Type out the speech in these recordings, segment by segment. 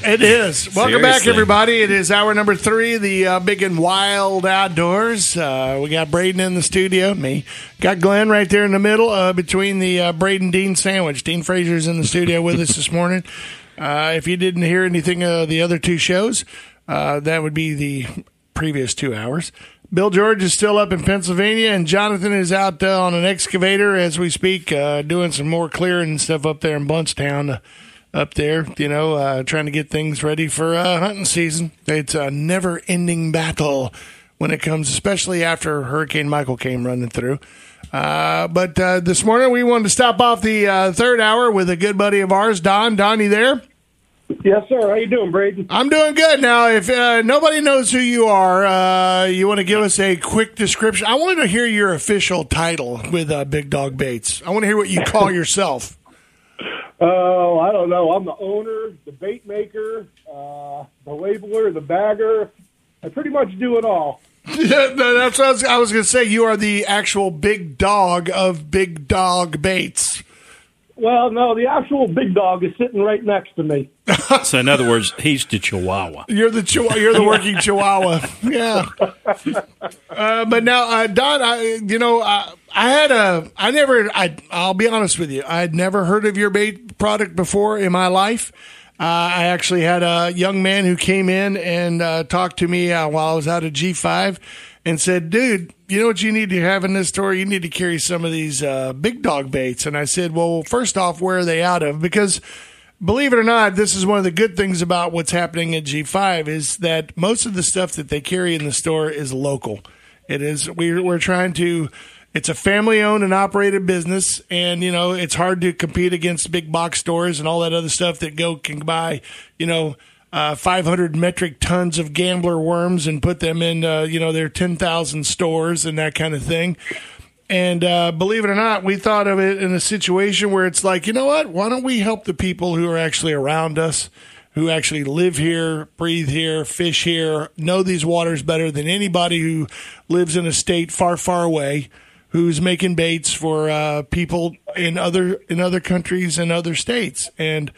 It is. Welcome back, everybody. It is hour number three, the uh, big and wild outdoors. Uh, we got Braden in the studio, me. Got Glenn right there in the middle uh, between the uh, Braden Dean sandwich. Dean Frazier's in the studio with us this morning. Uh, if you didn't hear anything of the other two shows, uh, that would be the previous two hours. Bill George is still up in Pennsylvania, and Jonathan is out uh, on an excavator as we speak, uh, doing some more clearing and stuff up there in Bunchtown. Up there, you know, uh, trying to get things ready for uh, hunting season. It's a never ending battle when it comes, especially after Hurricane Michael came running through. Uh, but uh, this morning we wanted to stop off the uh, third hour with a good buddy of ours, Don. Don, you there? Yes, sir. How you doing, Braden? I'm doing good. Now, if uh, nobody knows who you are, uh, you want to give us a quick description. I want to hear your official title with uh, Big Dog Baits. I want to hear what you call yourself. Oh, I don't know. I'm the owner, the bait maker, uh, the labeler, the bagger. I pretty much do it all. Yeah, that's what I was, I was going to say. You are the actual big dog of Big Dog Baits. Well, no, the actual big dog is sitting right next to me. So, in other words, he's the Chihuahua. You're the chihuahua, you're the working chihuahua. Yeah. Uh, but now, uh, Don, I, you know, I, I had a, I never, I, I'll be honest with you, I had never heard of your bait product before in my life. Uh, I actually had a young man who came in and uh, talked to me uh, while I was out at G5 and said, dude, you know what you need to have in this store? You need to carry some of these uh, big dog baits. And I said, well, first off, where are they out of? Because believe it or not, this is one of the good things about what's happening at G5 is that most of the stuff that they carry in the store is local. It is we're we're trying to. It's a family owned and operated business, and you know it's hard to compete against big box stores and all that other stuff that go can buy. You know. Uh, 500 metric tons of gambler worms and put them in, uh, you know, their 10,000 stores and that kind of thing. And uh, believe it or not, we thought of it in a situation where it's like, you know what? Why don't we help the people who are actually around us, who actually live here, breathe here, fish here, know these waters better than anybody who lives in a state far, far away, who's making baits for uh, people in other in other countries and other states. And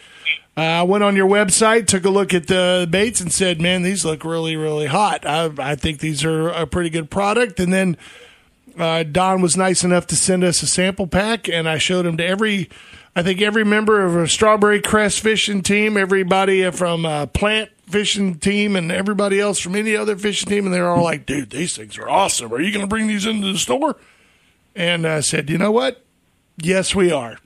uh, I went on your website, took a look at the baits, and said, "Man, these look really, really hot. I, I think these are a pretty good product." And then uh, Don was nice enough to send us a sample pack, and I showed them to every, I think every member of a Strawberry Crest fishing team, everybody from uh, Plant fishing team, and everybody else from any other fishing team, and they're all like, "Dude, these things are awesome. Are you going to bring these into the store?" And I said, "You know what? Yes, we are."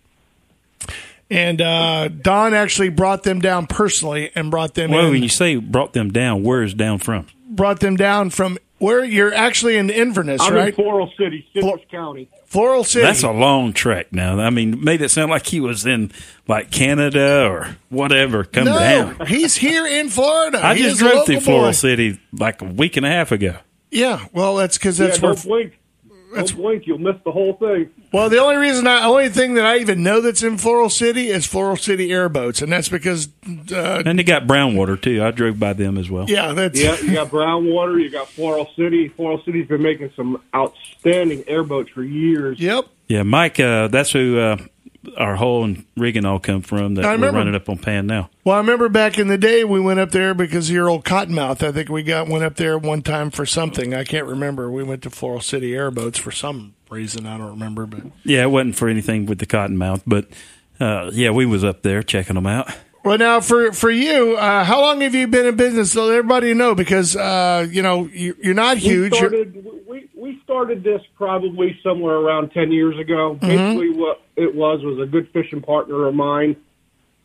And uh, Don actually brought them down personally and brought them Well, in when you say brought them down, where is down from? brought them down from where you're actually in Inverness, I'm right? in Floral City, Citrus Flor- County. Floral City. That's a long trek now. I mean, made it sound like he was in like Canada or whatever. Come no, down. he's here in Florida. I He just drove through Floral boy. City like a week and a half ago. Yeah, well, that's because Yeah, that's where. Don't blink. You'll miss the whole thing. Well, the only reason, I, only thing that I even know that's in Floral City is Floral City airboats, and that's because, uh, And they got brown water too. I drove by them as well. yeah, that's Yeah, you got Brownwater. You got Floral City. Floral City's been making some outstanding airboats for years. yep. Yeah, Mike, uh, that's who uh, our hole and rigging all come from that I we're running up on Pan now. Well, I remember back in the day we went up there because of your old Cottonmouth. I think we got went up there one time for something. I can't remember. We went to Floral City airboats for some reason. I don't remember, but Yeah, it wasn't for anything with the cottonmouth, but uh, yeah, we was up there checking them out. Well, now for for you, uh, how long have you been in business? So let everybody know because uh, you know you, you're not huge. You're- started, we, we started this probably somewhere around 10 years ago. Basically, what it was was a good fishing partner of mine.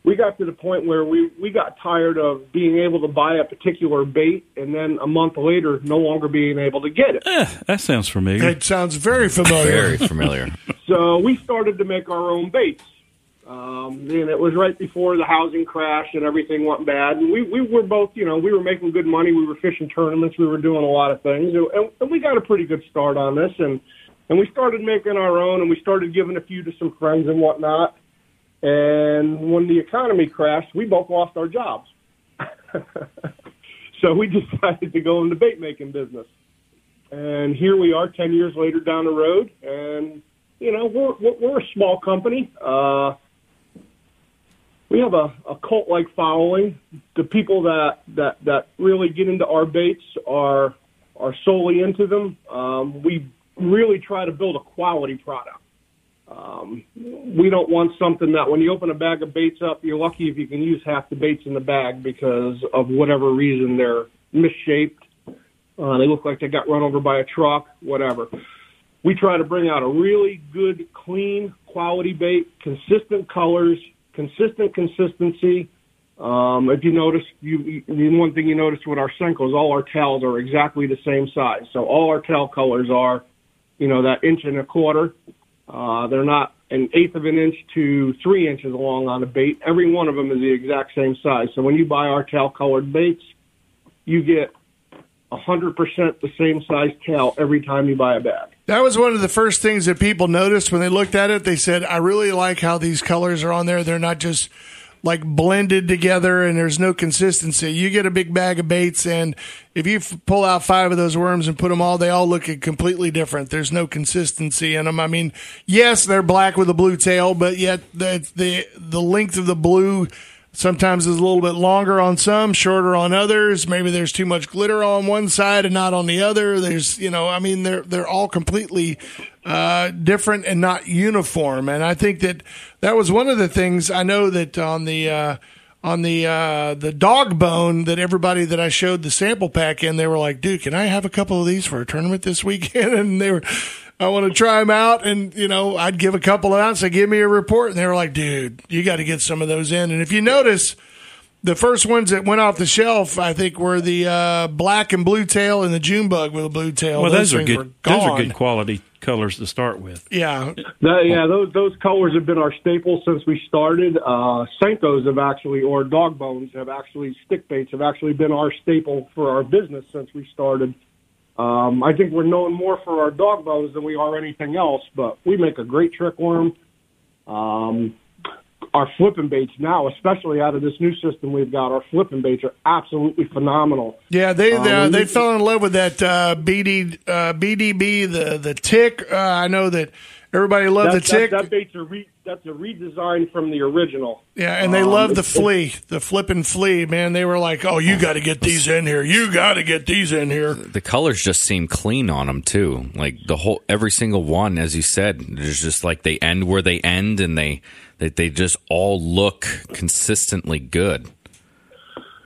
We got to the point where we, we got tired of being able to buy a particular bait and then a month later no longer being able to get it. Eh, that sounds familiar. It sounds very familiar. Very familiar. So we started to make our own baits. Um, and it was right before the housing crash and everything went bad. And we, we were both, you know, we were making good money. We were fishing tournaments. We were doing a lot of things. And, and we got a pretty good start on this. And, and we started making our own and we started giving a few to some friends and whatnot. And when the economy crashed, we both lost our jobs. so we decided to go into bait making business. And here we are 10 years later down the road. And, you know, we're, we're a small company. Uh, we have a, a cult like following. The people that, that, that really get into our baits are are solely into them. Um, we really try to build a quality product. Um, we don't want something that when you open a bag of baits up, you're lucky if you can use half the baits in the bag because of whatever reason they're misshaped. Uh, they look like they got run over by a truck, whatever. We try to bring out a really good, clean, quality bait, consistent colors, consistent consistency. Um, if you notice, you, you one thing you notice with our Senkos, all our tails are exactly the same size. So all our tail colors are, you know, that inch and a quarter. Uh, they're not an eighth of an inch to three inches long on a bait. Every one of them is the exact same size. So when you buy our tail colored baits, you get 100% the same size tail every time you buy a bag. That was one of the first things that people noticed when they looked at it. They said, I really like how these colors are on there. They're not just like blended together and there's no consistency. You get a big bag of baits and if you f- pull out five of those worms and put them all, they all look completely different. There's no consistency in them. I mean, yes, they're black with a blue tail, but yet the the the length of the blue Sometimes it's a little bit longer on some, shorter on others. Maybe there's too much glitter on one side and not on the other. There's, you know, I mean, they're they're all completely uh, different and not uniform. And I think that that was one of the things I know that on the uh, on the uh, the dog bone that everybody that I showed the sample pack in, they were like, "Dude, can I have a couple of these for a tournament this weekend?" And they were I want to try them out. And, you know, I'd give a couple out and say, give me a report. And they were like, dude, you got to get some of those in. And if you notice, the first ones that went off the shelf, I think, were the uh, black and blue tail and the June bug with a blue tail. Well, those, those are good. Those are good quality colors to start with. Yeah, the, yeah. Those those colors have been our staple since we started. Uh, Senkos have actually, or dog bones have actually, stick baits have actually been our staple for our business since we started. Um, I think we're known more for our dog bows than we are anything else, but we make a great trick worm. Um, our flipping baits now, especially out of this new system we've got, our flipping baits are absolutely phenomenal. Yeah, they uh, they, they fell in love with that uh, BD uh, BDB the the tick. Uh, I know that everybody loved that, the tick. That, that bait's a re, that's a redesign from the original. Yeah, and they um, love the flea, the flipping flea. Man, they were like, "Oh, you got to get these in here. You got to get these in here." The colors just seem clean on them too. Like the whole, every single one, as you said, there's just like they end where they end, and they they, they just all look consistently good.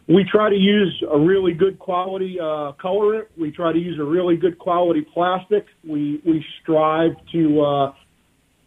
We try to use a really good quality uh, colorant. We try to use a really good quality plastic. We we strive to. Uh,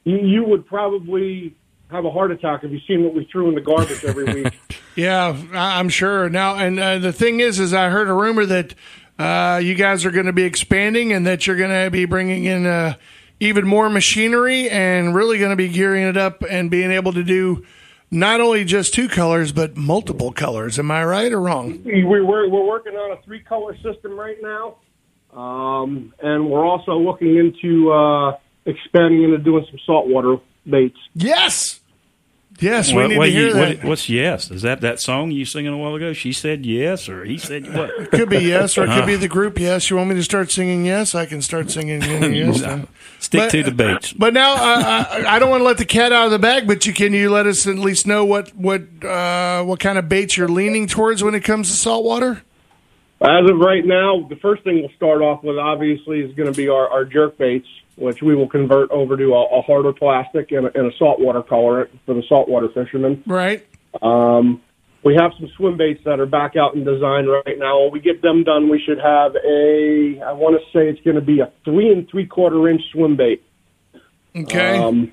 you, you would probably have a heart attack if you seen what we threw in the garbage every week. yeah, I'm sure. Now, and uh, the thing is, is I heard a rumor that uh, you guys are going to be expanding and that you're going to be bringing in uh, even more machinery and really going to be gearing it up and being able to do not only just two colors but multiple colors. Am I right or wrong? We're we're working on a three color system right now, um, and we're also looking into uh, expanding into doing some saltwater baits. Yes. Yes, we what, need what to hear you, that. What, what's yes? Is that that song you singing a while ago? She said yes, or he said what? It could be yes, or it could be the group yes. You want me to start singing yes? I can start singing yes. no. Stick but, to the baits. But now uh, I, I, don't want to let the cat out of the bag. But you can you let us at least know what what uh, what kind of baits you're leaning towards when it comes to saltwater? As of right now, the first thing we'll start off with obviously is going to be our, our jerk baits which we will convert over to a, a harder plastic and a, and a saltwater colorant for the saltwater fishermen. Right. Um, we have some swim baits that are back out in design right now. When we get them done, we should have a, I want to say it's going to be a three and three quarter inch swim bait. Okay. Um,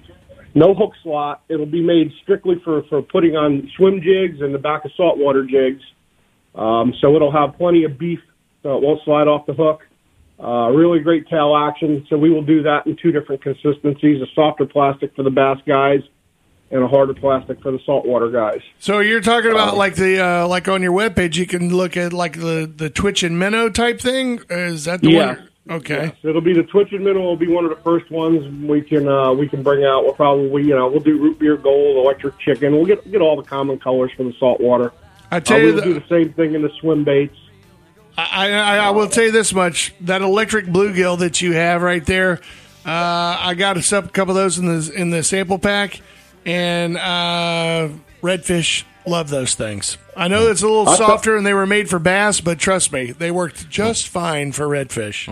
no hook slot. It'll be made strictly for, for putting on swim jigs and the back of saltwater jigs. Um, so it'll have plenty of beef, so it won't slide off the hook. Uh, really great tail action. So we will do that in two different consistencies: a softer plastic for the bass guys, and a harder plastic for the saltwater guys. So you're talking about like the uh, like on your webpage, you can look at like the the Twitch and minnow type thing. Is that the Yeah. one? Okay. So it'll be the Twitch and Minnow will be one of the first ones we can uh, we can bring out. We'll probably you know we'll do root beer gold, electric chicken. We'll get get all the common colors for the saltwater. I Uh, tell you, we'll the, do the same thing in the swim baits. I, I, I will tell you this much: that electric bluegill that you have right there, uh, I got us up a couple of those in the in the sample pack, and uh, redfish love those things. I know it's a little I'll tell- softer, and they were made for bass, but trust me, they worked just fine for redfish.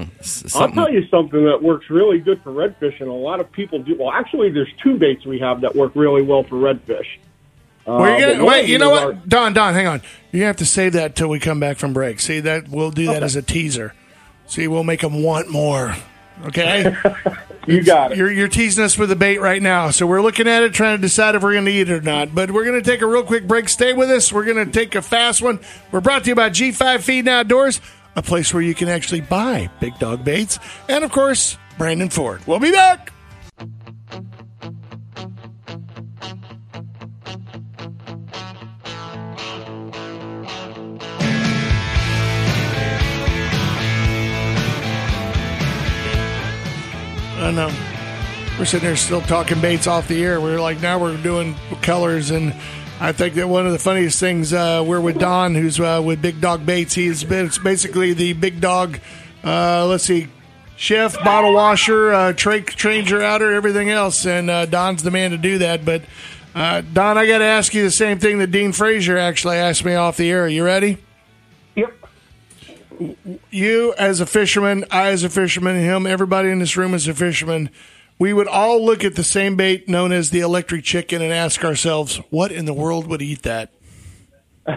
I'll tell you something that works really good for redfish, and a lot of people do. Well, actually, there's two baits we have that work really well for redfish. Uh, Well, you're gonna, wait, you know what, Don? Don, hang on. You have to save that till we come back from break. See that we'll do that as a teaser. See, we'll make them want more. Okay. you got it. You're, you're teasing us with the bait right now. So we're looking at it, trying to decide if we're going to eat it or not. But we're going to take a real quick break. Stay with us. We're going to take a fast one. We're brought to you by G5 Feed and Outdoors, a place where you can actually buy big dog baits. And of course, Brandon Ford. We'll be back. I know. We're sitting there still talking baits off the air. We're like, now we're doing colors. And I think that one of the funniest things, uh, we're with Don, who's uh, with Big Dog Baits. He's been, it's basically the big dog, uh, let's see, chef, bottle washer, uh, tra- tranger outer, everything else. And uh, Don's the man to do that. But uh, Don, I got to ask you the same thing that Dean Frazier actually asked me off the air. Are You ready? Yep. you as a fisherman, I as a fisherman, him, everybody in this room as a fisherman, we would all look at the same bait known as the electric chicken and ask ourselves, what in the world would eat that?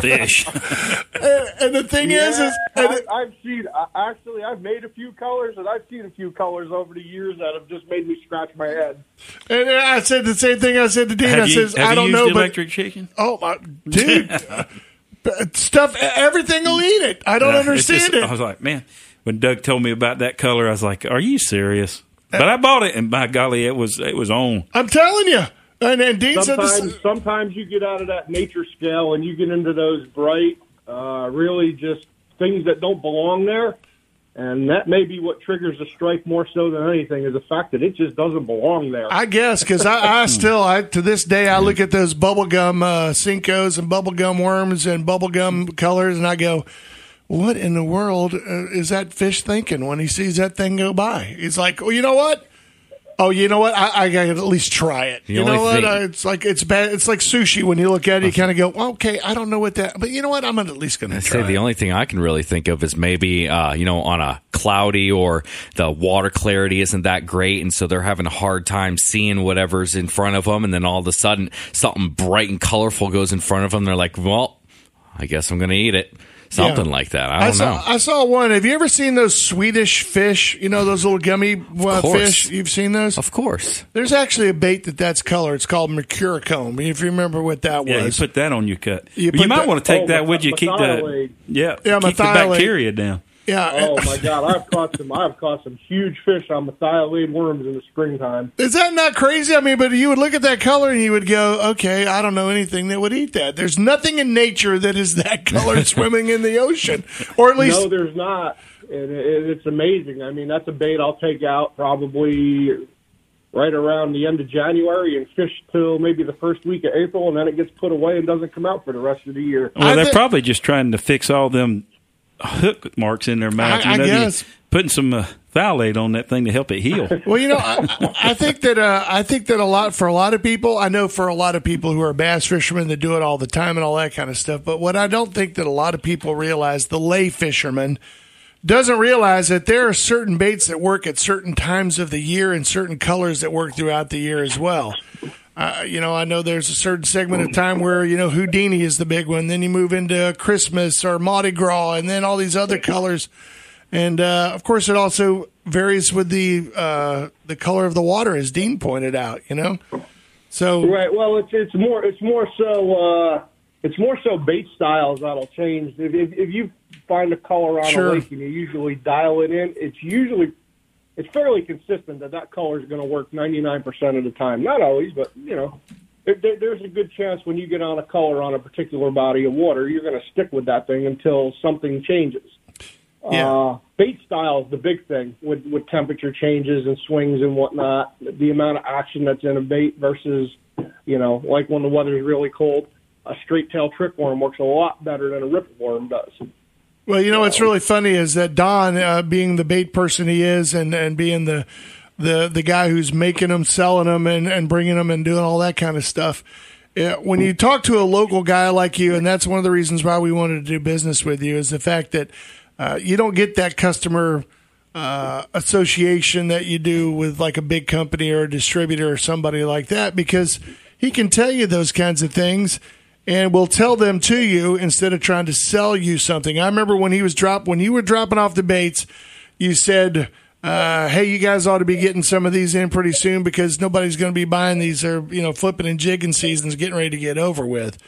Fish. And the thing is, is and I, it- I've seen. Actually, I've made a few colors, and I've seen a few colors over the years that have just made me scratch my head. and I said the same thing I said to Dean. I Have you, says, have I don't used know, but electric chicken? oh my dude, but stuff, everything will eat it. I don't Uh, understand just- it. I was like, man, when Doug told me about that color, I was like, are you serious? But I bought it, and by golly, it was it was on. I'm telling you. And, and Dean said, Sometimes, this, sometimes you get out of that nature scale, and you get into those bright, uh, really just things that don't belong there. And that may be what triggers the strike more so than anything is the fact that it just doesn't belong there. I guess because I, I still, I to this day, I look at those bubblegum uh, Senkos and bubblegum worms and bubblegum colors, and I go, "What in the world uh, is that fish thinking when he sees that thing go by?" He's like, "Well, you know what? Oh, you know what? I, I got to at least try it. The you know what? Uh, it's like it's bad. It's like sushi when you look at it, you kind of go, well, "Okay, I don't know what that," but you know what? I'm at least going to I try. say the it. only thing I can really think of is maybe uh, you know on a cloudy or the water clarity isn't that great, and so they're having a hard time seeing whatever's in front of them, and then all of a sudden something bright and colorful goes in front of them. They're like, "Well, I guess I'm going to eat it." Something Yeah. like that. I don't saw, know. I saw one. Have you ever seen those Swedish fish? You know those little gummy uh, fish. You've seen those? of course. There's actually a bait that that's color. It's called mercurochrome. If you remember what that Yeah, you was. put that on your cut. You You, might that- want to take Oh, that meth- with you. Keep the Merthiolate. yeah, Yeah, keep the Merthiolate. bacteria down. Yeah. Oh my God! I've caught some. I've caught some huge fish on methylene worms in the springtime. Is that not crazy? I mean, but you would look at that color and you would go, okay, I don't know anything that would eat that. There's nothing in nature that is that color swimming in the ocean. Or at least No, there's not, and it, it's amazing. I mean, that's a bait I'll take out probably right around the end of January and fish till maybe the first week of April, and then it gets put away and doesn't come out for the rest of the year. Well, I they're thi- probably just trying to fix all them hook marks in their mouth. I- you know, I guess. putting some uh, phthalate on that thing to help it heal. Well, you know, I, I think that uh, I think that a lot for a lot of people. I know for a lot of people who are bass fishermen that do it all the time and all that kind of stuff. But what I don't think that a lot of people realize, the lay fisherman doesn't realize that there are certain baits that work at certain times of the year and certain colors that work throughout the year as well. Uh, you know, I know there's a certain segment of time where you know Houdini is the big one. Then you move into Christmas or Mardi Gras, and then all these other colors. And uh, of course, it also varies with the uh, the color of the water, as Dean pointed out. You know, so Right. Well, it's it's more it's more so uh, it's more so bait styles that'll change. If, if, if you find a color on Sure. a lake and you usually dial it in, it's usually it's fairly consistent that that color is going to work 99% of the time. Not always, but you know, there, there, there's a good chance when you get on a color on a particular body of water, you're going to stick with that thing until something changes. Yeah. Uh, bait style is the big thing with, with temperature changes and swings and whatnot. The amount of action that's in a bait versus, you know, like when the weather's really cold, a straight tail trick worm works a lot better than a ripple worm does. Well, you know what's really funny is that Don, uh, being the bait person he is, and, and being the the the guy who's making them, selling them, and, and bringing them, and doing all that kind of stuff. uh, when you talk to a local guy like you, and that's one of the reasons why we wanted to do business with you, is the fact that uh, you don't get that customer uh, association that you do with like a big company or a distributor or somebody like that because he can tell you those kinds of things and will tell them to you instead of trying to sell you something. I remember when he was drop when you were dropping off the baits, you said, uh, "Hey, you guys ought to be getting some of these in pretty soon because nobody's going to be buying these or you know flipping and jigging seasons getting ready to get over with."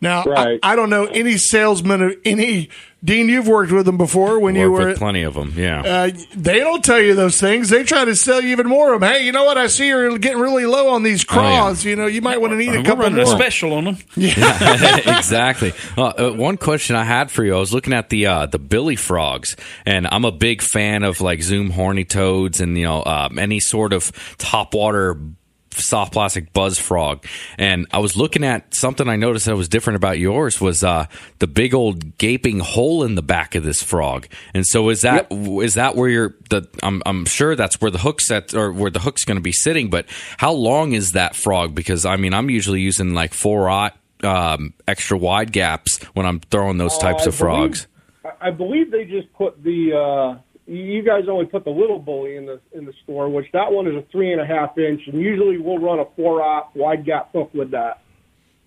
Now, Right. I, I don't know any salesman of any Dean. You've worked with them before when you Work were with plenty of them. Yeah. uh, they don't tell you those things. They try to sell you even more of them. Hey, you know what? I see you're getting really low on these craws. You know, you might want to need a couple running a special on them. Yeah, exactly. Uh, uh, one question I had for you, I was looking at the uh, the Billy frogs, and I'm a big fan of like Zoom horny toads and you know um, any sort of topwater soft plastic buzz frog. And I was looking at something I noticed that was different about yours was uh, the big old gaping hole in the back of this frog. And so is that is that where you're the I'm I'm sure that's where the hook set or where the hook's going to be sitting. But how long is that frog? Because I mean I'm usually using like four aught um, extra wide gaps when I'm throwing those types Uh, of believe- frogs. I- I believe they just put the. Uh, you guys only put the little bully in the in the store, which that one is a three and a half inch, and usually we'll run a four aught wide gap hook with that.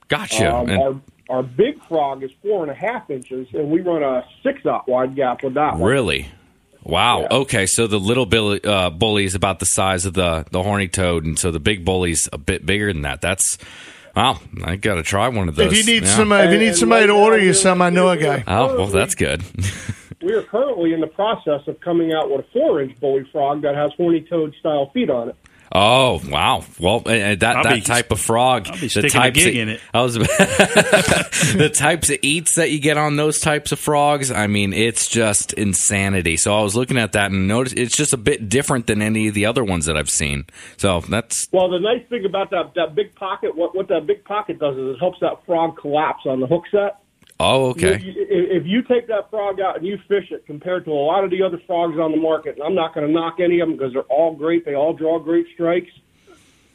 Gotcha. Um, And- our our big frog is four and a half inches, and we run a six aught wide gap with that one. Really? Wow. Yeah. Okay, so the little billy, uh, bully is about the size of the the horny toad, and so the big bully's a bit bigger than that. That's wow. I got to try one of those. If you need Yeah. some, uh, if you need somebody to order you some, I know a guy. Oh well, that's good. We are currently in the process of coming out with a four inch bully frog that has horny toad style feet on it. Oh wow! Well, uh, uh, that I'll that be- type of frog, I'll be the sticking a types gig of- in it. I was the types of eats that you get on those types of frogs. I mean, it's just insanity. So I was looking at that and noticed it's just a bit different than any of the other ones that I've seen. So that's Well, the nice thing about that that big pocket, what what that big pocket does is it helps that frog collapse on the hook set. Oh okay. You- If you take that frog out and you fish it, compared to a lot of the other frogs on the market, and I'm not going to knock any of them because they're all great. They all draw great strikes.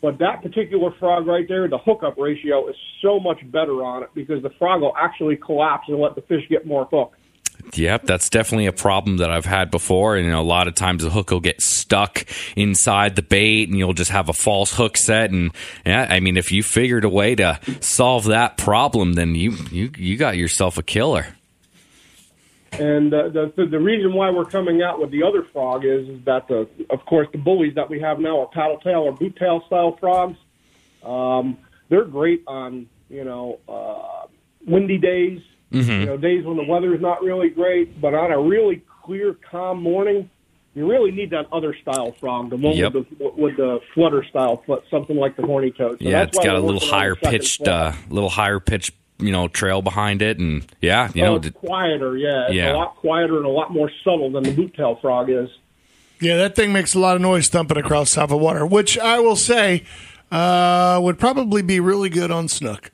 But that particular frog right there, the hookup ratio is so much better on it because the frog will actually collapse and let the fish get more hook. Yep, that's definitely a problem that I've had before. And you know, a lot of times the hook will get stuck inside the bait, and you'll just have a false hook set. And yeah, I mean, if you figured a way to solve that problem, then you you you got yourself a killer. And uh, the, the reason why we're coming out with the other frog is, is that the of course the bullies that we have now are paddle tail or boot tail style frogs. Um, they're great on you know uh, windy days, you know days when the weather is not really great, but on a really clear, calm morning, you really need that other style frog, the one Yep. with the with the flutter style foot, something like the horny toad. So yeah, that's it's why got a little working on the higher pitched, frog. uh, little higher pitched, you know, trail behind it, and yeah, you oh, know, it's d- quieter, yeah. It's Yeah. a lot quieter and a lot more subtle than the boot tail frog is. Yeah, that thing makes a lot of noise thumping across top of water, which I will say uh, would probably be really good on snook.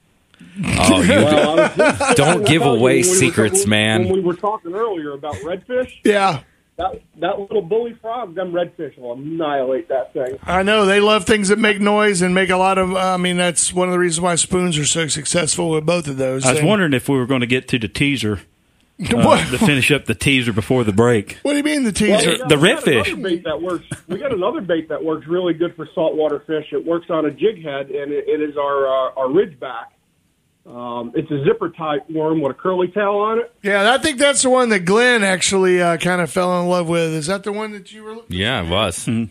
Oh, you Well, just- don't give When we away were- secrets, when- man. When we were talking earlier about redfish, Yeah, that that little bully frog, them redfish will annihilate that thing. I know they love things that make noise and make a lot of. I mean, that's one of the reasons why spoons are so successful with both of those. I was And- wondering if we were going to get to the teaser uh, what, to finish up the teaser before the break. what do you mean the Well, teaser? we got- the we got redfish. another Bait that works. We got another bait that works really good for saltwater fish. It works on a jig head, and it, it is our uh, our ridgeback. Um, it's a zipper type worm with a curly tail on it. yeah, I think that's the one that Glenn actually uh, kind of fell in love with. Is that the one that you were? looking yeah, it was. Yeah, the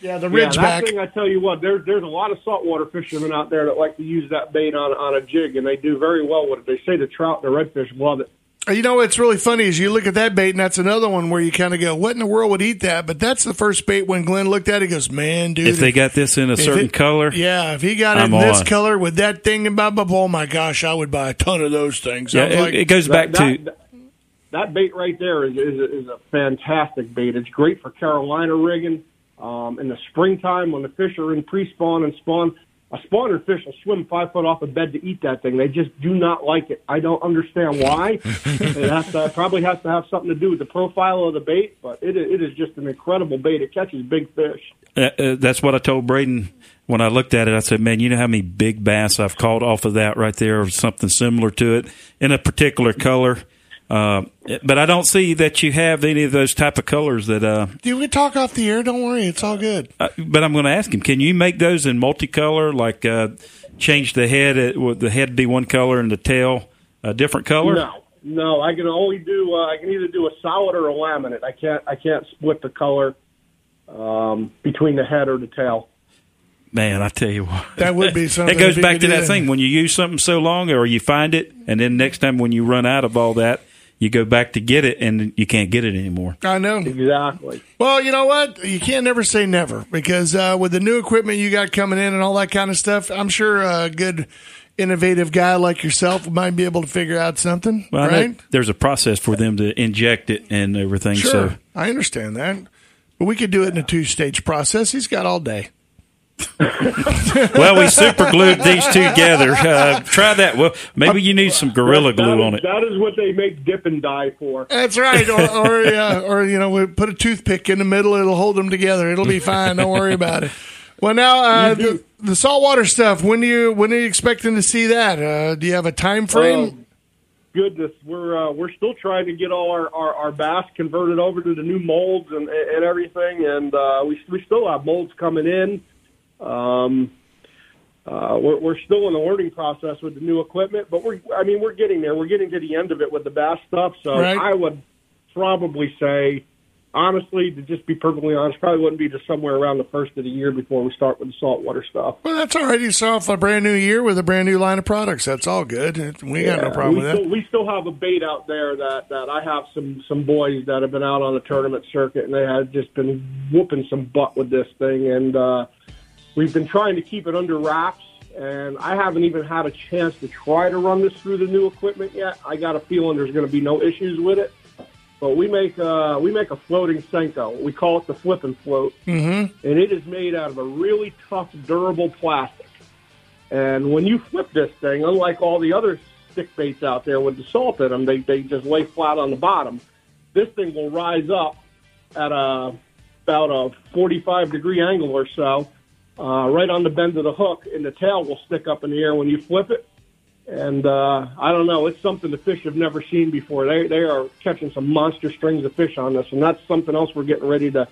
Yeah, that ridgeback. thing. I tell you what, there, there's a lot of saltwater fishermen out there that like to use that bait on on a jig, and they do very well with it. They say the trout and the redfish love it. You know what's really funny is you look at that bait, and that's another one where you kind of go, "What in the world would eat that?" But that's the first bait when Glenn looked at it, he goes, "Man, dude, If they got this in a certain it- color, yeah, if he got it I'm in this on. color with that thing and blah blah blah, oh my gosh, I would buy a ton of those things." yeah, it, like, it goes back that, to that, that bait right there is, is, a, is a fantastic bait. It's great for Carolina rigging. Um, in the springtime when the fish are in pre-spawn and spawn, a spawner fish will swim five foot off the bed to eat that thing. They just do not like it. I don't understand why. it has to, probably has to have something to do with the profile of the bait, but it, is- it is just an incredible bait. It catches big fish. Uh, uh, that's what I told Braden when I looked at it. I said, "Man, you know how many big bass I've caught off of that right there, or something similar to it in a particular color." Uh, but I don't see that you have any of those type of colors that. Uh, you can talk off the air. Don't worry, it's all good. uh, but I'm going to ask him: Can you make those in multicolor? Like uh, change the head, uh, with the head be one color and the tail a different color? No, no, I can only do. Uh, I can either do a solid or a laminate. I can't. I can't split the color um, between the head or the tail. Man, I tell you what. That would be something. It goes back to that thing when you use something so long, or you find it, and then next time when you run out of all that, you go back to get it, and you can't get it anymore. I know. Exactly. Well, you know what? You can't never say never because uh, with the new equipment you got coming in and all that kind of stuff, I'm sure a good, innovative guy like yourself might be able to figure out something, Well, right? there's a process for them to inject it and everything. Sure, So I understand that. But we could do it in a two stage process. He's got all day. well, we super glued these two together. Uh, try that. Well, maybe you need some gorilla That- that glue is- on it. That is what they make dip and dye for. That's right. Or, or, yeah, or you know, we put a toothpick in the middle. It'll hold them together. It'll be fine. Don't worry about it. Well, now uh, the, the saltwater stuff. When do you when are you expecting to see that? Uh, do you have a time frame? Oh, goodness, we're uh, we're still trying to get all our, our, our bass converted over to the new molds and and everything, and uh, we we still have molds coming in. Um, uh, we're we're still in the learning process with the new equipment, but we're I mean we're getting there. We're getting to the end of it with the bass stuff. So Right. I would probably say, honestly, to just be perfectly honest, probably wouldn't be just somewhere around the first of the year before we start with the saltwater stuff. Well, that's all right. You saw off a brand new year with a brand new line of products. That's all good. We got no problem with that. Still, we still have a bait out there that that I have some some boys that have been out on the tournament circuit and they have just been whooping some butt with this thing and uh, we've been trying to keep it under wraps and I haven't even had a chance to try to run this through the new equipment yet. I got a feeling there's going to be no issues with it. But we make uh, we make a floating senko. We call it the flip and float, mm-hmm. and it is made out of a really tough, durable plastic. And when you flip this thing, unlike all the other stick baits out there with the salt in them, they, they just lay flat on the bottom. This thing will rise up at a about a 45 degree angle or so, uh, right on the bend of the hook, and the tail will stick up in the air when you flip it. And uh, I don't know, it's something the fish have never seen before. They they are catching some monster strings of fish on this, and that's something else we're getting ready to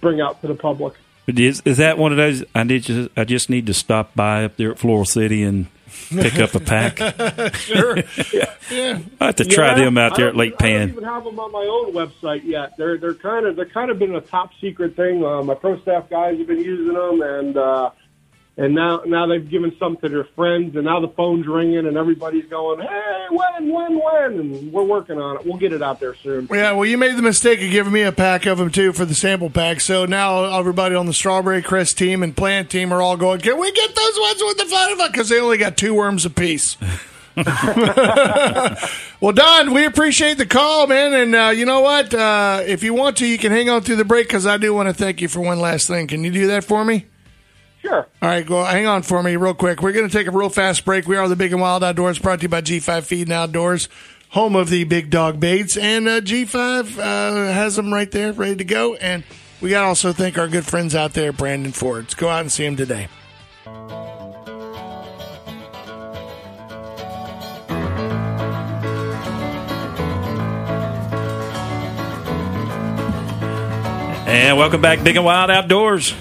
bring out to the public. Is, is that one of those? I need just, I just need to stop by up there at Floral City and pick up a pack. Sure. yeah. I have to try Yeah, them out there at Lake even- I don't Pan. even have them on my own website yet. They're they're kind of they're kind of been a top secret thing. Uh, my pro staff guys have been using them, and uh, and now now they've given some to their friends, and now the phone's ringing, and everybody's going, "Hey, when, when, when?" And we're working on it. We'll get it out there soon. Yeah, well, you made the mistake of giving me a pack of them too for the sample pack. So now everybody on the Strawberry Crest team and Plant team are all going. Can we get those ones with the five? Because they only got two worms apiece. well, Don, we appreciate the call, man. And uh, you know what? Uh, if you want to, you can hang on through the break because I do want to thank you for one last thing. Can you do that for me? Sure. All right, go hang on for me real quick. We're going to take a real fast break. We are the Big and Wild Outdoors, brought to you by G5 Feed and Outdoors, home of the big dog baits, and uh, G5 uh, has them right there, ready to go. And we got to also thank our good friends out there, Brandon Fords. Go out and see him today. And welcome back, Big and Wild Outdoors.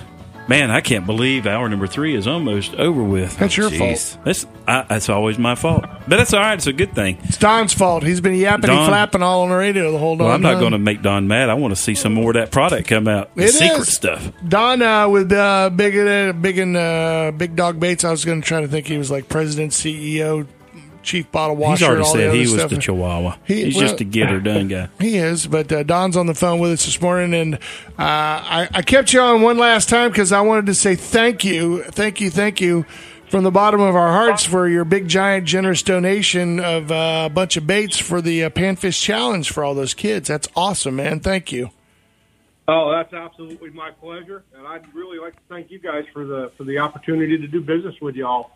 Man, I can't believe hour number three is almost over with. That's your Jeez. fault. That's I, that's always my fault, but that's all right. It's a good thing. It's Don's fault. He's been yapping and flapping all on the radio the whole time. Well, I'm not going to make Don mad. I want to see some more of that product come out. The It secret is. stuff. Don uh, with uh, big uh, big and uh, big dog baits. I was going to try to think he was like president, CEO, chief bottle washer. He's already all the said other he was stuff. the Chihuahua. He- He's well- just a get her done guy. He is, but uh, Don's on the phone with us this morning, and uh, I, I kept you on one last time because I wanted to say thank you, thank you, thank you from the bottom of our hearts for your big, giant, generous donation of uh, a bunch of baits for the uh, Panfish Challenge for all those kids. That's awesome, man. Thank you. Oh, that's absolutely my pleasure, and I'd really like to thank you guys for the for the opportunity to do business with y'all.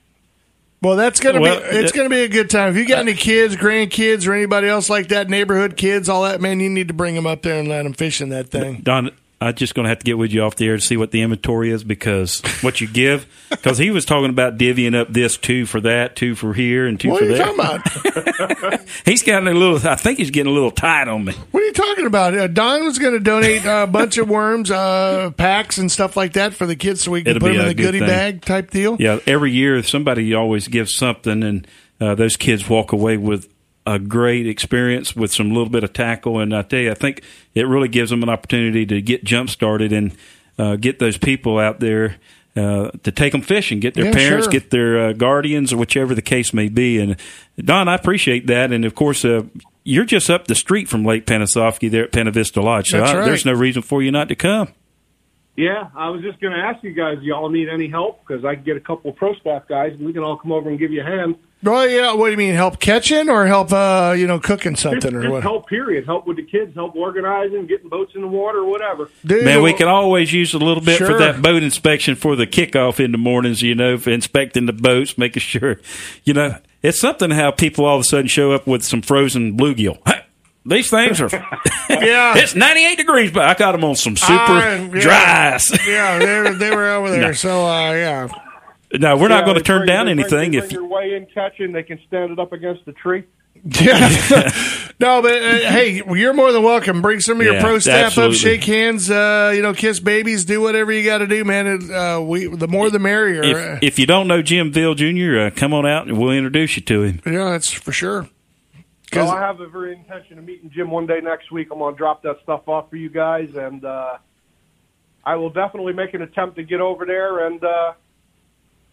Well, that's gonna Well, be it's it- gonna be a good time. If you got any kids, grandkids, or anybody else like that, neighborhood kids, all that, man, you need to bring them up there and let them fish in that thing. Don, I'm just going to have to get with you off the air to see what the inventory is because what you give. Because he was talking about divvying up this two for that, two for here, and two What for are you there. talking about? He's got a little. I think he's getting a little tight on me. What are you talking about? Uh, Don was going to donate a bunch of worms, uh, packs, and stuff like that for the kids, so we can It'll put them in the goodie thing. bag type deal. Yeah, every year somebody always gives something, and uh, those kids walk away with a great experience with some little bit of tackle. And I tell you, I think it really gives them an opportunity to get jump started and uh, get those people out there. Uh, to take them fishing, get their Yeah, parents, sure. get their uh, guardians, or whichever the case may be. And Don, I appreciate that. And of course, uh, you're just up the street from Lake Panasoffkee there at Pana Vista Lodge, so I, right. there's no reason for you not to come. Yeah, I was just going to ask you guys, do y'all need any help? Because I can get a couple of pro staff guys, and we can all come over and give you a hand. Well, yeah. What do you mean? Help catching or help? Uh, you know, cooking Just, something or just what? help, period. Help with the kids, help organizing, getting boats in the water, whatever. Dude, Man, we well, can always use a little bit Sure. for that boat inspection for the kickoff in the mornings, you know, for inspecting the boats, making sure, you know, it's something how people all of a sudden show up with some frozen bluegill. Hey, these things are, Yeah. it's 98 degrees, but I got them on some super Ah, yeah. dry ice. yeah, they were, they were over there. So, uh, yeah. no, we're not going to turn bring- down they anything they if bring your way in catching, they can stand it up against the tree. Yeah. no, but uh, hey, you're more than welcome. Bring some of your Yeah, pro staff absolutely. up, shake hands, uh, you know, kiss babies, do whatever you got to do, man. It, Uh, we the more the merrier. Uh, if, if you don't know Jim Ville Jr., uh, come on out and we'll introduce you to him. yeah, that's for sure. So 'Cause- I have every intention of meeting Jim one day next week. I'm going to drop that stuff off for you guys, and uh, I will definitely make an attempt to get over there and uh,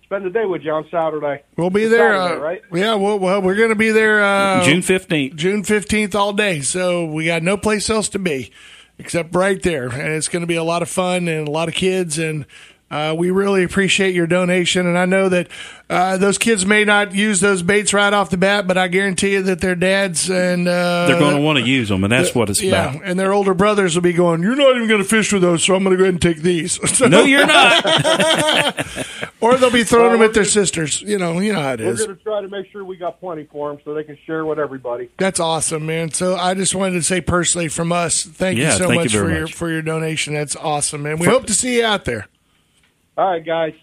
spend the day with you on Saturday. We'll be there, Saturday, uh, right? Yeah, well, well we're going to be there uh, June 15th. June fifteenth all day. So we got no place else to be except right there, and it's going to be a lot of fun and a lot of kids and. Uh, we really appreciate your donation, and I know that uh, those kids may not use those baits right off the bat, but I guarantee you that their dads and uh, They're going to want to use them, and that's what it's yeah, about. and their older brothers will be going. You're not even going to fish with those, so I'm going to go ahead and take these. So- No, you're not. or they'll be throwing them at their sisters. You know, you know how it We're is. going to try to make sure we got plenty for them so they can share with everybody. That's awesome, man. So I just wanted to say personally from us, thank you so thank much very for your much. for your donation. That's awesome, man. We hope to see you out there. All right, guys.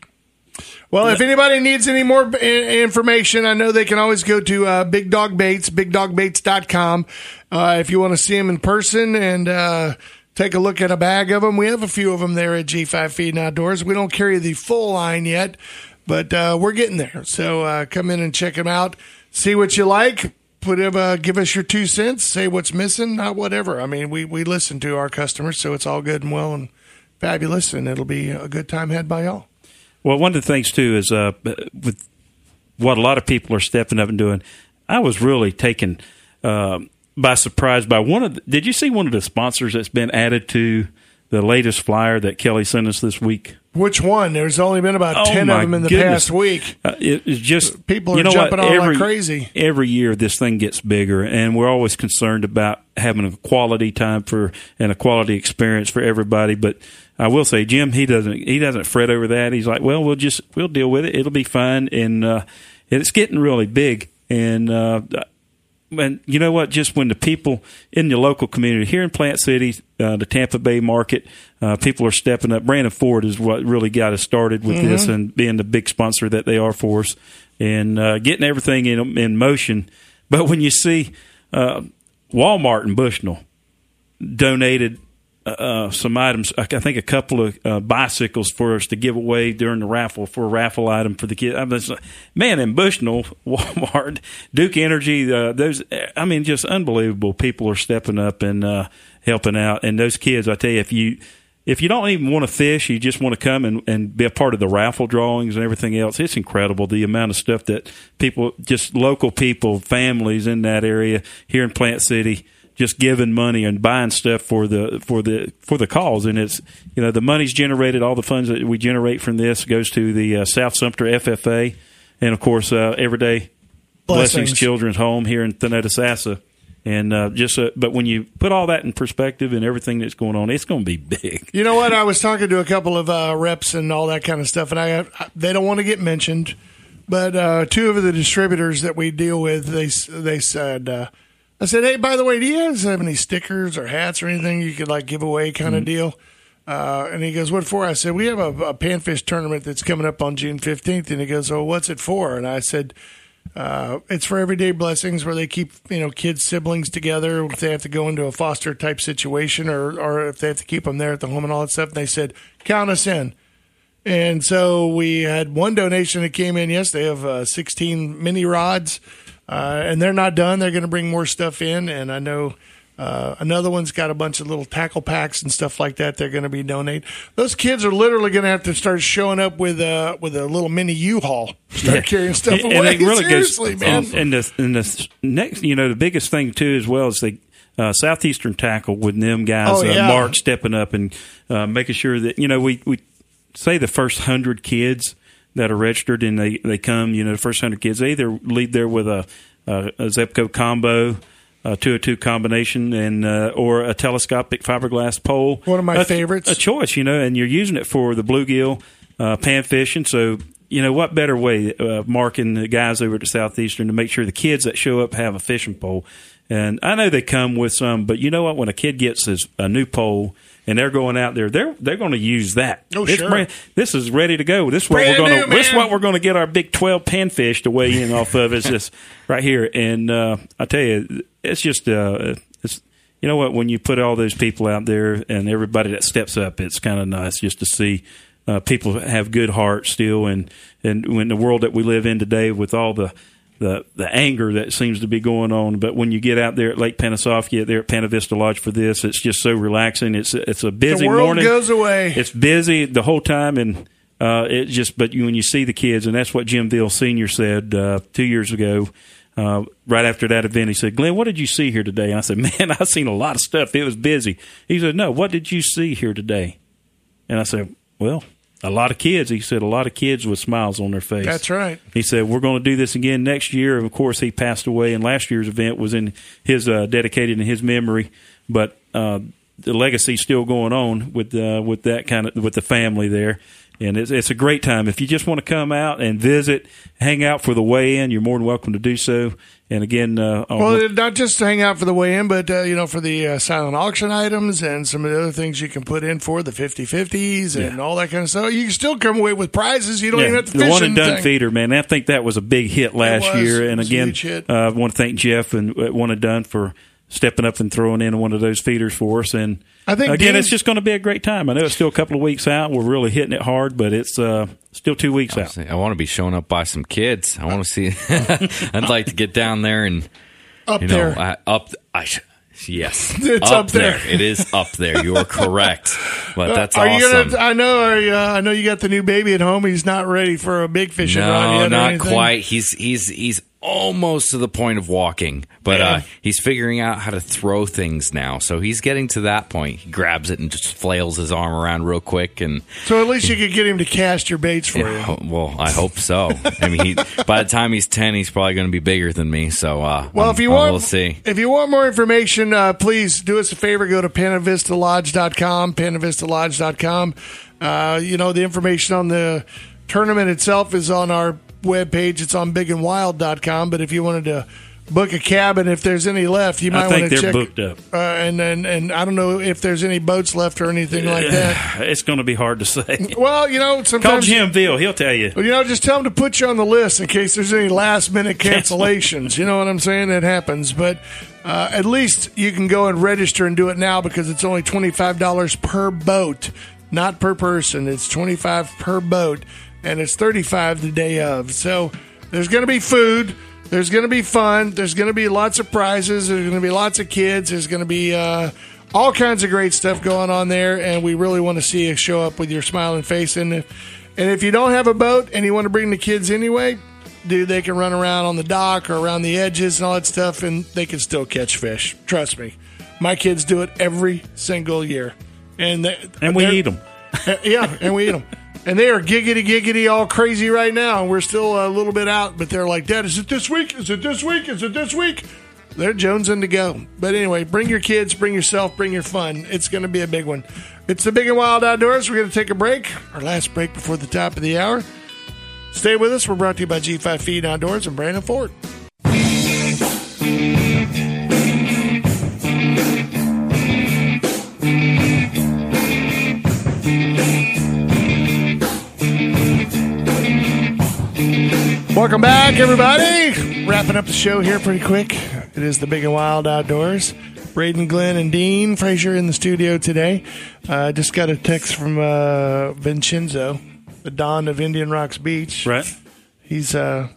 Well, if anybody needs any more information, I know they can always go to uh, Big Dog Baits, bigdogbaits.com. Uh, if you want to see them in person and uh, take a look at a bag of them, we have a few of them there at G5 Feed and Outdoors. We don't carry the full line yet, but uh, we're getting there. So uh, come in and check them out. See what you like. Put uh, give us your two cents. Say what's missing, not whatever. I mean, we we listen to our customers, so it's all good and well and fabulous, and it'll be a good time had by y'all. Well, one of the things too is uh, with what a lot of people are stepping up and doing. I was really taken um by surprise by one of. The, did you see one of the sponsors that's been added to the latest flyer that Kelly sent us this week? Which one? There's only been about Oh, ten of them in the goodness. past week. Uh, it, it's just People are you know jumping what? on like crazy. Every year, this thing gets bigger, and we're always concerned about having a quality time for and a quality experience for everybody. But I will say, Jim, he doesn't he doesn't fret over that. He's like, well, we'll just we'll deal with it. It'll be fine, and uh, it's getting really big. And uh, and you know what? Just when the people in the local community here in Plant City, uh, the Tampa Bay market, uh, people are stepping up. Brandon Ford is what really got us started with this, and being the big sponsor that they are for us, and uh, getting everything in in motion. But when you see uh, Walmart and Bushnell donated uh, some items. I think a couple of uh, bicycles for us to give away during the raffle for a raffle item for the kids. I was, man, in Bushnell, Walmart, Duke Energy, uh, those. I mean, just unbelievable. People are stepping up and uh, helping out, and those kids. I tell you, if you if you don't even want to fish, you just want to come and, and be a part of the raffle drawings and everything else. It's incredible the amount of stuff that people, just local people, families in that area here in Plant City, just giving money and buying stuff for the for the for the cause. And it's you know the money's generated, all the funds that we generate from this goes to the uh, South Sumter FFA, and of course uh, Everyday Blessings. Blessings. Children's Home here in Thonotosassa. And uh, just, uh, but when you put all that in perspective and everything that's going on, it's going to be big. You know what? I was talking to a couple of uh, reps and all that kind of stuff, and I they don't want to get mentioned, but uh, two of the distributors that we deal with, they they said, uh, I said, hey, by the way, do you guys have any stickers or hats or anything you could like give away, kind of deal? Uh, and he goes, "What for?" I said, "We have a, a panfish tournament that's coming up on June fifteenth." And he goes, "Oh, what's it for?" And I said, uh, "It's for everyday blessings, where they keep you know kids siblings together if they have to go into a foster type situation, or or if they have to keep them there at the home and all that stuff." And they said, "Count us in." And so we had one donation that came in yesterday of uh, 16 mini rods, uh, and they're not done. They're going to bring more stuff in, and I know uh, another one's got a bunch of little tackle packs and stuff like that. They're going to be donate. Those kids are literally going to have to start showing up with a with a little mini U-Haul, start carrying stuff And- away. and it really Seriously, goes, man. And, and the, and the next, you know, the biggest thing too, as well as the uh, southeastern tackle with them guys, Oh, yeah. uh, Mark stepping up and uh, making sure that you know we we say the first hundred kids that are registered and they they come, you know, the first hundred kids they either leave there with a a, a Zebco combo. A two or two combination and uh, or a telescopic fiberglass pole. One of my A- favorites. A choice, you know, and you're using it for the bluegill, uh, pan fishing. So, you know, what better way, uh, marking the guys over at the Southeastern to make sure the kids that show up have a fishing pole. And I know they come with some, but you know what? When a kid gets his, a new pole and they're going out there, they're they're going to use that. Oh, this sure. brand- this is ready to go. This is what we're going to. This is what we're going to get our big twelve panfish to weigh in off of. Is this right here? And uh, I tell you, it's just uh, it's you know what? When you put all those people out there and everybody that steps up, it's kind of nice just to see uh, people have good hearts still. And and when the world that we live in today, with all the the the anger that seems to be going on, but when you get out there at Lake Panasoffkee, there at Pana Vista Lodge for this, it's just so relaxing. It's it's a busy the world morning. goes away. It's busy the whole time, and uh, it just. But you, when you see the kids, and that's what Jim Veal Senior said uh, two years ago. Uh, right after that event, he said, "Glenn, what did you see here today?" And I said, "Man, I seen a lot of stuff. It was busy." He said, "No, what did you see here today?" And I said, "Well, a lot of kids." He said, "A lot of kids with smiles on their face." That's right. He said, "We're going to do this again next year." And of course, he passed away, and last year's event was in his uh, dedicated in his memory. But uh, the legacy's still going on with uh, with that kind of with the family there, and it's it's a great time. If you just want to come out and visit, hang out for the weigh in, you're more than welcome to do so. And again, uh, Well, not just to hang out for the weigh in, but uh, you know, for the uh, silent auction items and some of the other things you can put in for the 50-50s and Yeah. all that kind of stuff. You can still come away with prizes. You don't Yeah, even have to the fish one and done feeder, man. I think that was a big hit last year. And again, uh, I want to thank Jeff and uh, one and done for stepping up and throwing in one of those feeders for us. And I think again, Dean's- it's just going to be a great time. I know it's still a couple of weeks out. We're really hitting it hard, but it's uh, still two weeks out. I want to be showing up by some kids. I want to see. I'd like to get down there and Up you know there. I, up. I sh- yes, It's up there. It is up there. You are correct. But that's are awesome. you gonna? I know. Are you, uh, I know you got the new baby at home. He's not ready for a big fishing rod no, yet. or not quite. He's he's he's almost to the point of walking, but Yeah. uh, he's figuring out how to throw things now. So he's getting to that point. He grabs it and just flails his arm around real quick and So at least you could get him to cast your baits for Yeah, you. well, I hope so. I mean, he, by the time he's ten, he's probably going to be bigger than me. So, uh, Well, um, if you uh, want, we'll see. If you want more information, uh, please do us a favor. Go to panavistalodge.com, panavistalodge.com. Uh, you know, the information on the tournament itself is on our webpage. It's on bigandwild.com. But if you wanted to book a cabin, if there's any left, you might I think want to they're check. booked up. Uh, and, and, and I don't know if there's any boats left or anything like that. It's going to be hard to say. Well, you know, sometimes. Call. Jim Veal. He'll tell you. Well, you know, just tell him to put you on the list in case there's any last minute cancellations. you know what I'm saying? That happens. But uh, at least you can go and register and do it now because it's only $25 per boat, not per person. It's 25 per boat, and it's 35 the day of. So there's going to be food. There's going to be fun. There's going to be lots of prizes. There's going to be lots of kids. There's going to be uh, all kinds of great stuff going on there, and we really want to see you show up with your smiling face. And if, and if you don't have a boat and you want to bring the kids anyway, dude, they can run around on the dock or around the edges and all that stuff, and they can still catch fish. Trust me, my kids do it every single year, and they, And we eat them. yeah, and we eat them. And they are giggity giggity all crazy right now. And we're still a little bit out, but they're like, Dad, is it this week? Is it this week? Is it this week? They're jonesing to go. But anyway, bring your kids, bring yourself, bring your fun. It's going to be a big one. It's the Big and Wild Outdoors. We're going to take a break, our last break before the top of the hour. Stay with us. We're brought to you by G5 Feed Outdoors and Brandon Ford. Welcome back, everybody. Wrapping up the show here pretty quick. It is the Big and Wild Outdoors. Braden, Glenn, and Dean Frazier in the studio today. Uh, just got a text from uh, Vincenzo, the Don of Indian Rocks Beach. Right. He's uh,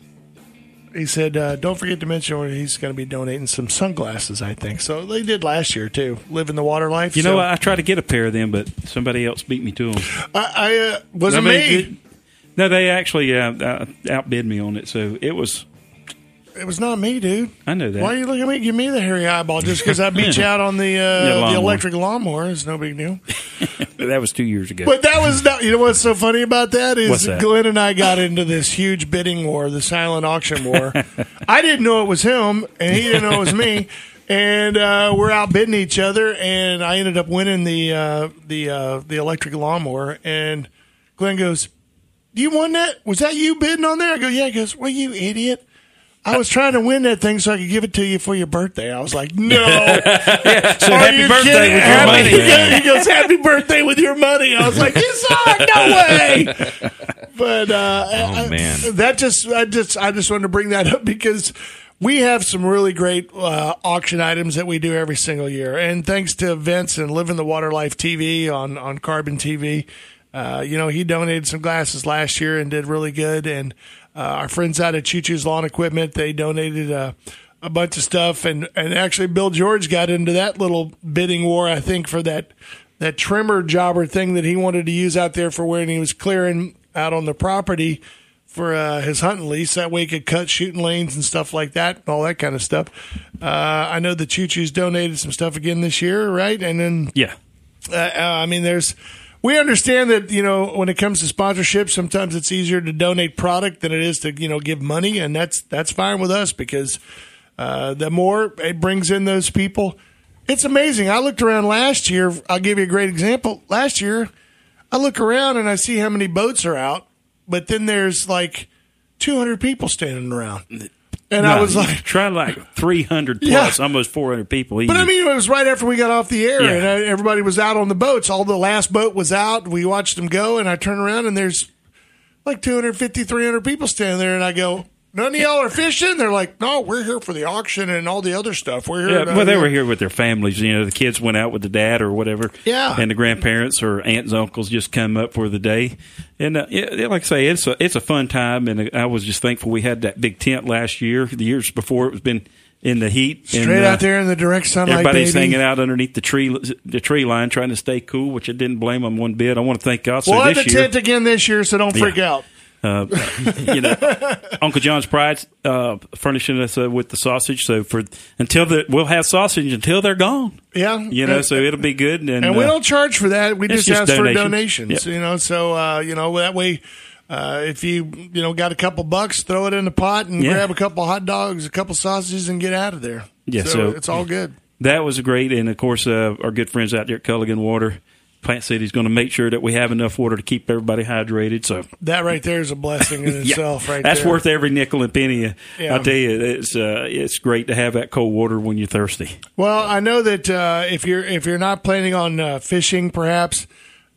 he said, uh, don't forget to mention where he's going to be donating some sunglasses. I think so. They did last year too. Living the water life. You so, know, what? I tried to get a pair of them, but somebody else beat me to them. I, I uh, wasn't I me. No, they actually uh, uh, outbid me on it, so it was. It was not me, dude. I know that. Why are you looking at me? Give me the hairy eyeball just because I beat you out on the uh, the lawnmower. electric lawnmower. It's no big deal. That was two years ago. But that was not. You know what's so funny about that is What's that? Glenn and I got into this huge bidding war, the silent auction war. I didn't know it was him, and he didn't know it was me. And uh, we're outbidding each other, and I ended up winning the uh, the uh, the electric lawnmower. And Glenn goes, "You won that? Was that you bidding on there?" I go, "Yeah." He goes, "Well, you idiot." I was trying to win that thing so I could give it to you for your birthday. I was like, no. so Are happy you birthday kidding? with your Happy- money. He goes- happy birthday with your money. I was like, you it? No way. But uh, Oh, I- man. that just, I just, I just wanted to bring that up because we have some really great uh, auction items that we do every single year, and thanks to Vince and Living the Water Life TV on on Carbon TV. Uh, you know, he donated some glasses last year and did really good. And uh, our friends out at Choo Choo's Lawn Equipment, they donated uh, a bunch of stuff. And, and actually, Bill George got into that little bidding war, I think, for that that trimmer jobber thing that he wanted to use out there for when he was clearing out on the property for uh, his hunting lease. That way he could cut shooting lanes and stuff like that, all that kind of stuff. Uh, I know the Choo Choo's donated some stuff again this year, right? And then yeah. uh, uh, I mean, there's. We understand that you know when it comes to sponsorship, sometimes it's easier to donate product than it is to you know give money, and that's that's fine with us because uh, the more it brings in those people, it's amazing. I looked around last year. I'll give you a great example. Last year, I look around and I see how many boats are out, but then there's like 200 people standing around, and I was like, try like 300 Yeah. plus, almost 400 people. But I mean, it was right after we got off the air, Yeah. and uh, everybody was out on the boats. All the last boat was out. We watched them go, and I turn around and there's like 250, 300 people standing there, and I go, "None of y'all are fishing." They're like, "No, we're here for the auction and all the other stuff. We're here." Yeah, well, they were here with their families. You know, the kids went out with the dad or whatever. Yeah. and the grandparents or aunts, uncles just come up for the day. And uh, yeah, yeah, like I say, it's a it's a fun time. And I was just thankful we had that big tent last year. The years before, it was been in the heat. straight and, uh, out there in the direct sunlight. Everybody's baby. hanging out underneath the tree, the tree line, trying to stay cool, which I didn't blame them one bit. I want to thank God. So We'll have the year, tent again this year, so don't Yeah. freak out. Uh, you know, Uncle John's Pride uh, furnishing us uh, with the sausage. So for until the we'll have sausage until they're gone. Yeah, You know, And- so it'll be good. And, and we uh, don't charge for that. We just, just ask for donations. Yeah. You know, so uh, you know that way. Uh, if you you know got a couple bucks, throw it in the pot and Yeah. grab a couple hot dogs, a couple sausages, and get out of there. Yeah, so, so- it's all good. that was great. And of course, uh, our good friends out there at Culligan Water, Plant City's going to make sure that we have enough water to keep everybody hydrated. So That right there is a blessing in yeah, itself. Right, that's there. worth every nickel and penny. Yeah. I tell you, it's uh, it's great to have that cold water when you're thirsty. Well, I know that uh, if you're if you're not planning on uh, fishing, perhaps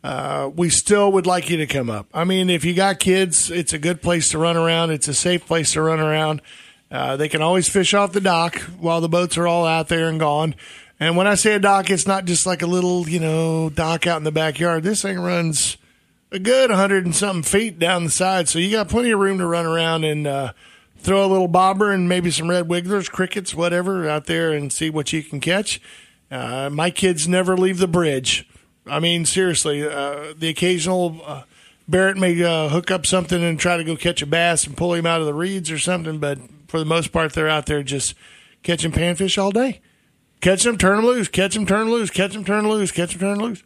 uh, we still would like you to come up. I mean, if you got kids, it's a good place to run around. It's a safe place to run around. Uh, they can always fish off the dock while the boats are all out there and gone. And when I say a dock, it's not just like a little you know dock out in the backyard. This thing runs a good hundred and something feet down the side, so you got plenty of room to run around and. Uh, Throw a little bobber and maybe some red wigglers, crickets, whatever, out there and see what you can catch. Uh, my kids never leave the bridge. I mean, seriously, uh, the occasional uh, Barrett may uh, hook up something and try to go catch a bass and pull him out of the reeds or something, but for the most part, they're out there just catching panfish all day. Catch them, turn them loose, catch them, turn 'em loose, catch them, turn 'em loose, catch them, turn 'em loose.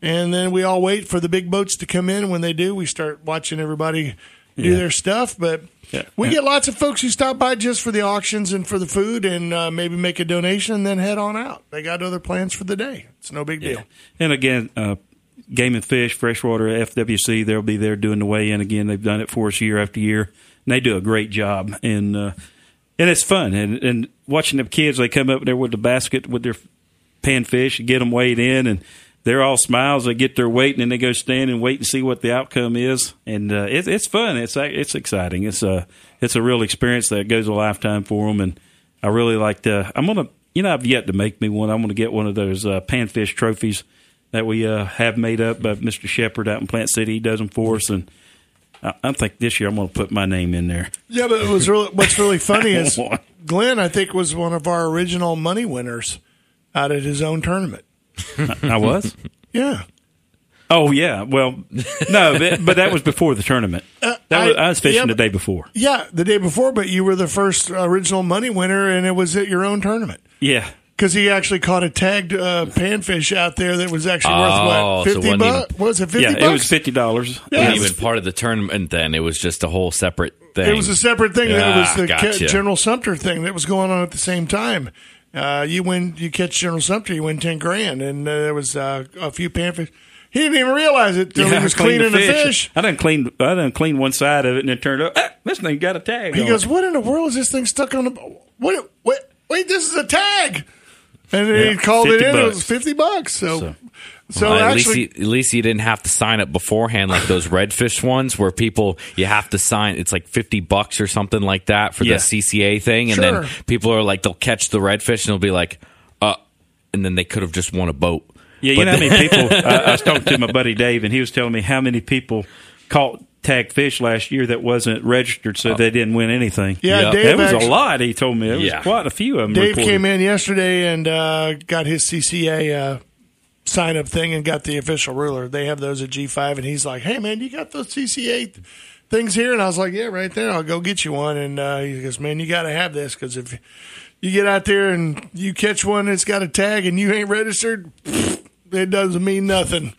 And then we all wait for the big boats to come in. When they do, we start watching everybody do Yeah. their stuff. But Yeah. we get lots of folks who stop by just for the auctions and for the food and uh, maybe make a donation and then head on out. They got other plans for the day. It's no big deal. And again, uh, Game and Fish, Freshwater FWC, they'll be there doing the weigh in again. They've done it for us year after year, and they do a great job. And uh, and it's fun. And and watching the kids, they come up there with the basket with their panfish and get them weighed in, and they're all smiles. They get their weight, and then they go stand and wait and see what the outcome is. And uh, it, it's fun. It's it's exciting. It's a it's a real experience that goes a lifetime for them. And I really like to. I'm gonna. You know, I've yet to make me one. I'm to get one of those uh, panfish trophies that we uh, have made up by Mr. Shepard out in Plant City. He does them for us, and I, I think this year I'm going to put my name in there. Yeah, but it was really, what's really funny is Glenn, I think, was one of our original money winners out at his own tournament. I was. Yeah. Oh yeah. Well, no, but, but that was before the tournament. Uh, that was, I, was fishing yeah, the day before. Yeah, the day before, but you were the first original money winner, and it was at your own tournament. Yeah. Because he actually caught a tagged uh, panfish out there that was actually Oh, worth so what it fifty wasn't bucks? Was it fifty yeah, bucks? it was fifty dollars. Yeah, Wasn't it was- even part of the tournament. Then it was just a whole separate thing. It was a separate thing. it was Ah, the ca- gotcha. General Sumter thing that was going on at the same time. Uh, you win, you catch General Sumter, you win ten grand, and uh, there was uh, a few panfish. He didn't even realize it till Yeah, he was I cleaned cleaning the fish. I didn't clean. I didn't clean one side of it, and it turned up. ah, this thing got a tag. He on goes, it." "What in the world is this thing stuck on the? What? Wait, wait, this is a tag." And then he called it 50 in. It was fifty bucks. So, so, So- Well, at actually, least, you, at least you didn't have to sign up beforehand, like those redfish ones, where people you have to sign. It's like fifty bucks or something like that for Yeah. the CCA thing, and then people are like, they'll catch the redfish and they'll be like, uh, and then they could have just won a boat. Yeah, you But know how then- many people? I, I was talking to my buddy Dave, and he was telling me how many people caught tagged fish last year that wasn't registered, so they didn't win anything. Yeah, Yep. Dave It was actually- a lot. He told me it was Yeah. quite a few of them. Dave reported. came in yesterday and uh, got his CCA uh, sign up thing and got the official ruler. They have those at G5, and he's like, "Hey man, you got those CCA th- things here?" And I was like, "Yeah, right there. I'll go get you one." And uh, he goes, "Man, you got to have this because if you get out there and you catch one that's got a tag and you ain't registered, it doesn't mean nothing."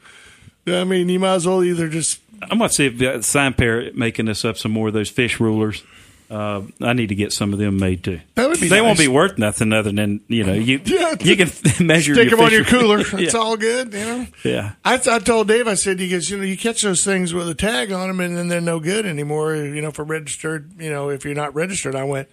I mean, you might as well either just I'm going to see if uh, Sign Parrot making us up some more of those fish rulers. Uh, I need to get some of them made too. That would be They won't be worth nothing other than you know you Yeah. you can measure stick them on your cooler. yeah. It's all good, you know. yeah. I, I told Dave, I said, because you know, you catch those things with a tag on them, and then they're no good anymore. You know, for registered, you know, if you're not registered, I went.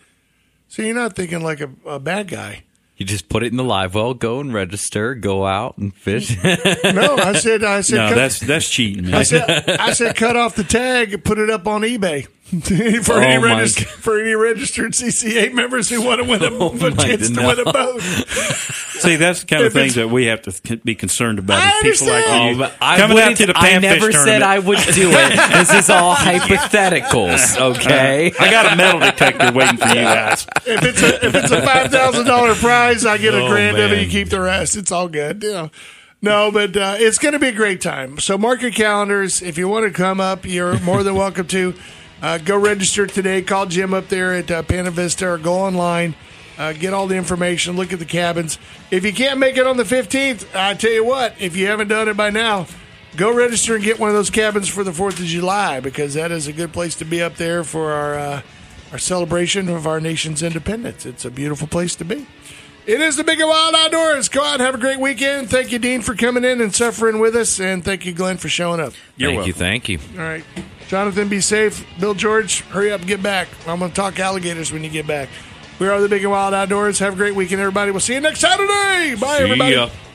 So you're not thinking like a, a bad guy. You just put it in the live well, go and register, go out and fish. No, I said, I said, No, cut, that's that's cheating. Man. I said, I said, cut off the tag, put it up on eBay for any Oh, my regist- God. for any registered CCA members who want to win a, Oh, a my chance to God. win a boat. See, that's the kind of If it's- things that we have to c- be concerned about. I is people like understand. you Oh, but I coming out wouldn't- to the I panfish never said tournament. I would do it. This is all hypotheticals, okay? I got a metal detector waiting for you guys. If it's a if it's a five thousand dollar prize, I get a Oh, grand of it. You keep the rest. It's all good. You know. No, but uh, it's going to be a great time. So mark your calendars. If you want to come up, you're more than welcome to. Uh, go register today. Call Jim up there at uh, Vista or go online. Uh, get all the information. Look at the cabins. If you can't make it on the 15th, I tell you what, if you haven't done it by now, go register and get one of those cabins for the 4th of July because that is a good place to be up there for our, uh, our celebration of our nation's independence. It's a beautiful place to be. It is the Big and Wild Outdoors. Go out and have a great weekend. Thank you, Dean, for coming in and suffering with us. And thank you, Glenn, for showing up. You're thank welcome. you, thank you. All right. Jonathan, be safe. Bill George, hurry up and get back. I'm going to talk alligators when you get back. We are the Big and Wild Outdoors. Have a great weekend, everybody. We'll see you next Saturday. Bye, See everybody. ya.